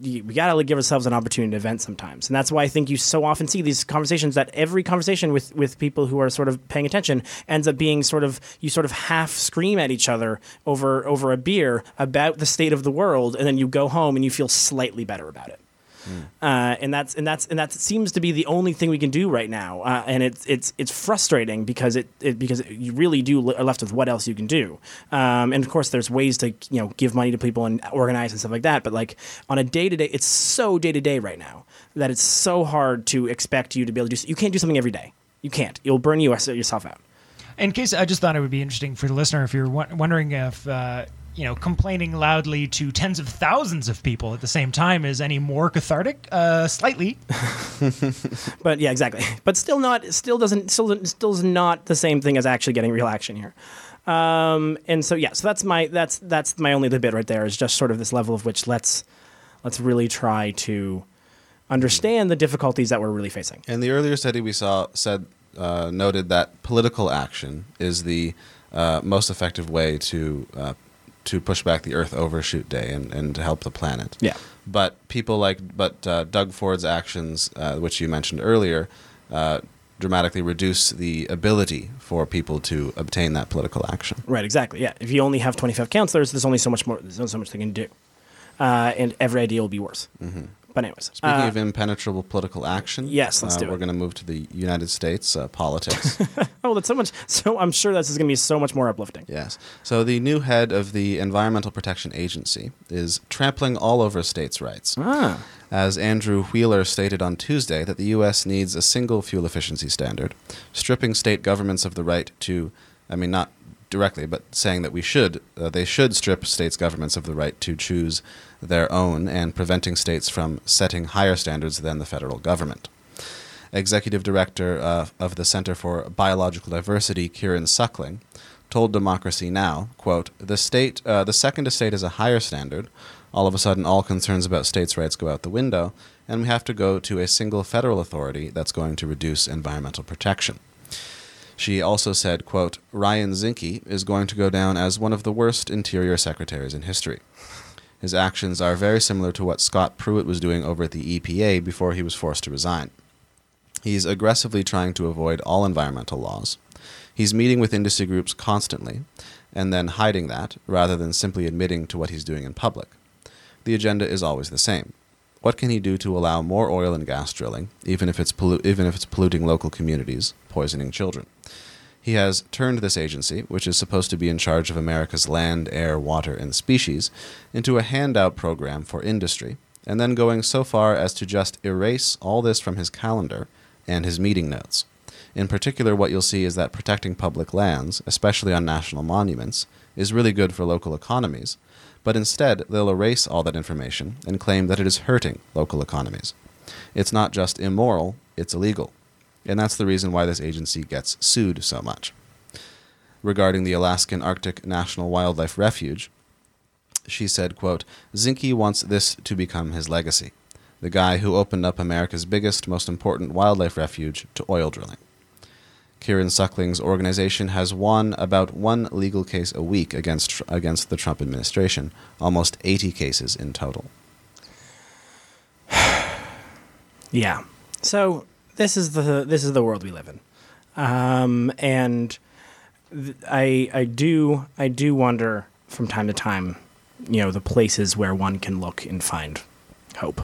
we gotta give ourselves an opportunity to vent sometimes, and that's why I think you so often see these conversations. That every conversation with with people who are sort of paying attention ends up being sort of you sort of half scream at each other over over a beer about the state of the world, and then you go home and you feel slightly better about it uh, and that's and that's and that seems to be the only thing we can do right now. Uh, and it's it's it's frustrating because it, it because you really do are left with what else you can do. Um, and of course, there's ways to you know give money to people and organize and stuff like that. But like on a day to day, it's so day to day right now that it's so hard to expect you to be able to do. You can't do something every day. You can't. You'll burn you yourself out. In case I just thought it would be interesting for the listener if you're wondering if uh, you know complaining loudly to tens of thousands of people at the same time is any more cathartic. Uh, slightly. *laughs* But yeah, exactly. But still not. Still doesn't. Still still is not the same thing as actually getting real action here. Um, and so yeah, so that's my that's that's my only bit right there is just sort of this level of which let's let's really try to understand the difficulties that we're really facing. And the earlier study we saw said uh, noted that political action is the uh, most effective way to uh, to push back the Earth overshoot day and, and to help the planet. Yeah. But people like but uh, Doug Ford's actions, uh, which you mentioned earlier, uh, dramatically reduce the ability for people to obtain that political action. Right. Exactly. Yeah. If you only have 25 councilors, there's only so much more. There's only so much they can do, uh, and every idea will be worse. But anyways, Speaking uh, of impenetrable political action, Yes, let's uh, do it. We're going to move to the United States uh, politics. *laughs* oh, that's so much. So I'm sure this is going to be so much more uplifting. Yes. So the new head of the Environmental Protection Agency is trampling all over states' rights. Ah. As Andrew Wheeler stated on Tuesday that the U.S. needs a single fuel efficiency standard, stripping state governments of the right to, I mean, not directly, but saying that we should, uh, they should strip states' governments of the right to choose their own and preventing states from setting higher standards than the federal government. Executive Director uh, of the Center for Biological Diversity, Kieran Suckling, told Democracy Now, quote, the state, uh, the second estate is a higher standard. All of a sudden, all concerns about states' rights go out the window, and we have to go to a single federal authority that's going to reduce environmental protection. She also said, quote, Ryan Zinke is going to go down as one of the worst interior secretaries in history. His actions are very similar to what Scott Pruitt was doing over at the EPA before he was forced to resign. He's aggressively trying to avoid all environmental laws. He's meeting with industry groups constantly and then hiding that rather than simply admitting to what he's doing in public. The agenda is always the same. What can he do to allow more oil and gas drilling, even if it's, pollu- even if it's polluting local communities, poisoning children? He has turned this agency, which is supposed to be in charge of America's land, air, water, and species, into a handout program for industry, and then going so far as to just erase all this from his calendar and his meeting notes. In particular, what you'll see is that protecting public lands, especially on national monuments, is really good for local economies, but instead they'll erase all that information and claim that it is hurting local economies. It's not just immoral, it's illegal. And that's the reason why this agency gets sued so much. Regarding the Alaskan Arctic National Wildlife Refuge, she said, quote, Zinke wants this to become his legacy. The guy who opened up America's biggest, most important wildlife refuge to oil drilling. Kieran Suckling's organization has won about one legal case a week against against the Trump administration, almost 80 cases in total. *sighs* Yeah. So this is the this is the world we live in, um, and th- I I do I do wonder from time to time, you know, the places where one can look and find hope.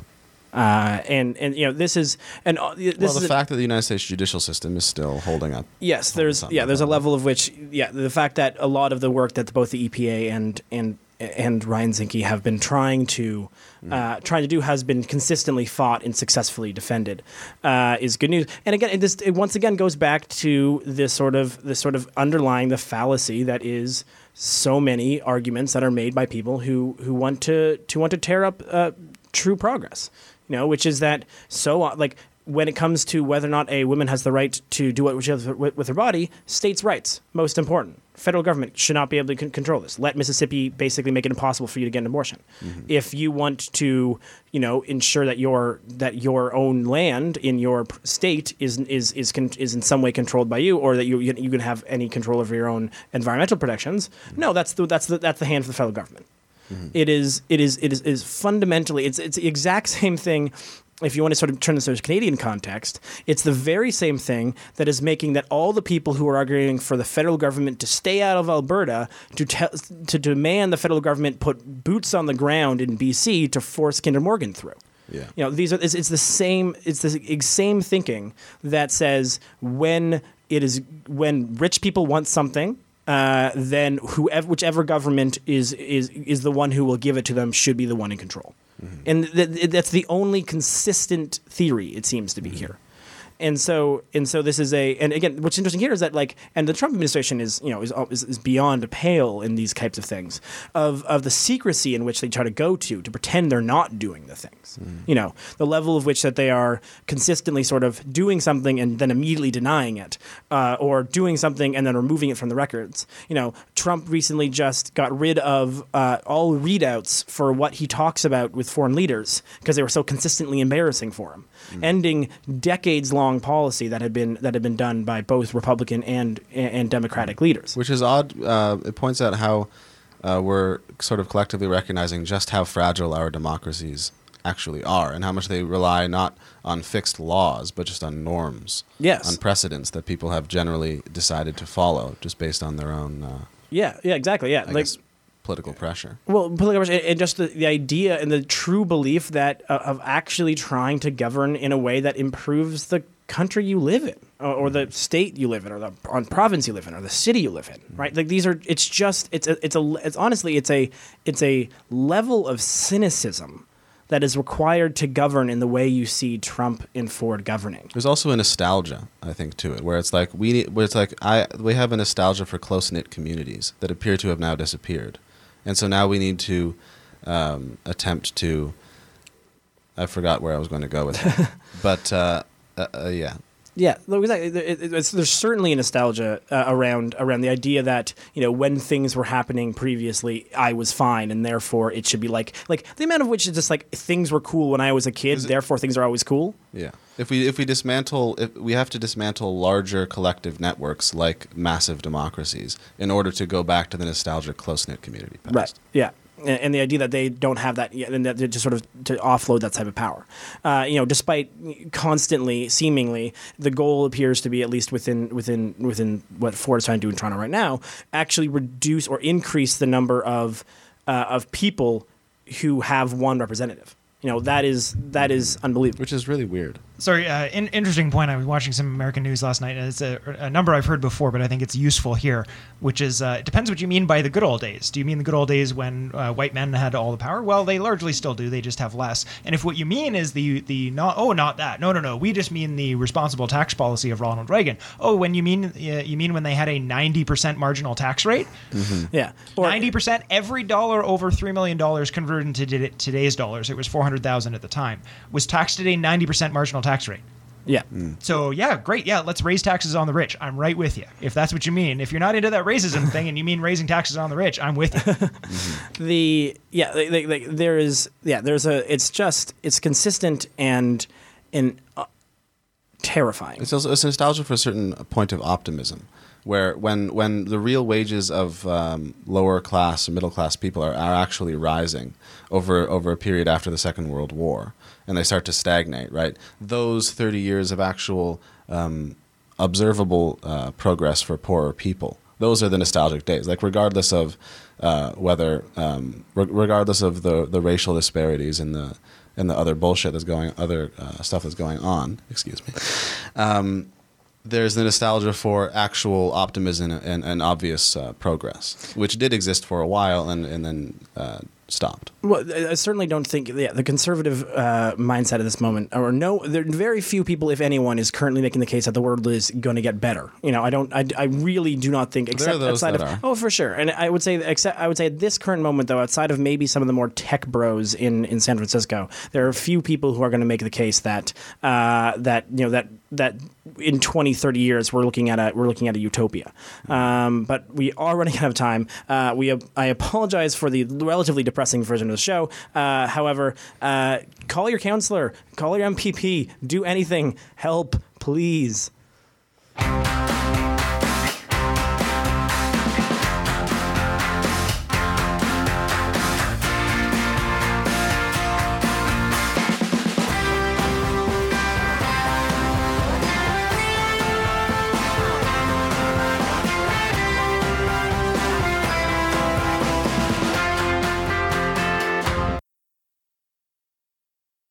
Uh, and and you know this is and uh, this well, is the a- fact that the United States judicial system is still holding up. Yes, there's yeah, there's a level of which yeah, the fact that a lot of the work that both the EPA and and and Ryan Zinke have been trying to uh, trying to do has been consistently fought and successfully defended uh, is good news. And again, it, this, it once again goes back to this sort of this sort of underlying the fallacy that is so many arguments that are made by people who who want to to want to tear up uh, true progress. You know, which is that so like when it comes to whether or not a woman has the right to do what she with, with her body, states' rights most important. Federal government should not be able to con- control this. Let Mississippi basically make it impossible for you to get an abortion. Mm-hmm. If you want to, you know, ensure that your that your own land in your state is is is con- is in some way controlled by you, or that you you can have any control over your own environmental protections. Mm-hmm. No, that's the that's the that's the hand of the federal government. Mm-hmm. It is it is it is is fundamentally it's it's the exact *laughs* same thing. If you want to sort of turn this into a Canadian context, it's the very same thing that is making that all the people who are arguing for the federal government to stay out of Alberta to te- to demand the federal government put boots on the ground in BC to force Kinder Morgan through. Yeah. You know, these are it's, it's the same it's the same thinking that says when it is when rich people want something, uh, then whoever whichever government is is is the one who will give it to them should be the one in control. And th- th- that's the only consistent theory it seems to be here. And so and so this is a and again what's interesting here is that like and the Trump administration is you know is is, is beyond a pale in these types of things of of the secrecy in which they try to go to to pretend they're not doing the things. You know the level of which that they are consistently sort of doing something and then immediately denying it uh, or doing something and then removing it from the records. You know Trump recently just got rid of uh, all readouts for what he talks about with foreign leaders because they were so consistently embarrassing for him ending decades long policy that had been that had been done by both Republican and and Democratic leaders. Which is odd. Uh, it points out how uh, we're sort of collectively recognizing just how fragile our democracies actually are and how much they rely not on fixed laws but just on norms, Yes. on precedents that people have generally decided to follow just based on their own, uh, Yeah, yeah, exactly. Yeah, I like guess, political pressure. well, political pressure, and and just the, the idea and the true belief that uh, of actually trying to govern in a way that improves the country you live in, or, or the state you live in, or the on province you live in, or the city you live in. Right? Like these are. It's just. It's a. It's a. It's honestly. It's a. It's a level of cynicism that is required to govern in the way you see Trump and Ford governing. There's also a nostalgia, I think, to it, where it's like we need, where it's like I we have a nostalgia for close knit communities that appear to have now disappeared, and so now we need to um, attempt to. I forgot where I was going to go with it, *laughs* but uh, uh, uh, yeah, Yeah, exactly. There's certainly a nostalgia uh, around around the idea that you know when things were happening previously, I was fine, and therefore it should be like like the amount of which is just like things were cool when I was a kid, it- therefore things are always cool. yeah. If we if we dismantle, if we have to dismantle larger collective networks like massive democracies in order to go back to the nostalgic close knit community past. Yeah. And, the idea that they don't have that, and that to sort of to offload that type of power, uh, you know, despite constantly, seemingly, the goal appears to be at least within within within what Ford is trying to do in Toronto right now, actually reduce or increase the number of uh, of people who have one representative. You know, that is that is unbelievable. Which is really weird. Sorry, uh, in, interesting point. I was watching some American news last night, and it's a, a number I've heard before, but I think it's useful here. Which is, uh, it depends what you mean by the good old days. Do you mean the good old days when uh, white men had all the power? Well, they largely still do. They just have less. And if what you mean is the the not oh not that no no no we just mean the responsible tax policy of Ronald Reagan. Oh, when you mean uh, you mean when they had a ninety percent marginal tax rate? Yeah, Or- Ninety percent. Every dollar over three million dollars converted into today- today's dollars, it was four hundred thousand at the time, was taxed at a ninety percent marginal tax rate. Yeah. So yeah, great. Yeah, let's raise taxes on the rich. I'm right with you. If that's what you mean. If you're not into that racism *laughs* thing and you mean raising taxes on the rich, I'm with you. *laughs* the yeah like, like, like, there is yeah there's a it's just it's consistent and and uh, terrifying. It's also it's nostalgia for a certain point of optimism, where when when the real wages of um, lower class and middle class people are, are actually rising over over a period after the Second World War, and they start to stagnate. Right, those thirty years of actual um, observable uh, progress for poorer people. Those are the nostalgic days. Like regardless of uh, whether, um, re- regardless of the, the racial disparities and the and the other bullshit that's going, other uh, stuff that's going on. Excuse me. Um, there's the nostalgia for actual optimism and, and obvious uh, progress, which did exist for a while and and then uh, stopped. Well, I certainly don't think yeah, the conservative uh, mindset at this moment, or no, there are very few people, if anyone, is currently making the case that the world is going to get better. You know, I don't, I, I really do not think, except outside of, are. oh, for sure, and I would say, except I would say at this current moment, though, outside of maybe some of the more tech bros in in San Francisco, there are a few people who are going to make the case that uh, that you know that that in 20 30 years we're looking at a we're looking at a utopia. Um, but we are running out of time. Uh, we I apologize for the relatively depressing version of the show. Uh, however uh, call your councilor call your MPP do anything. Help please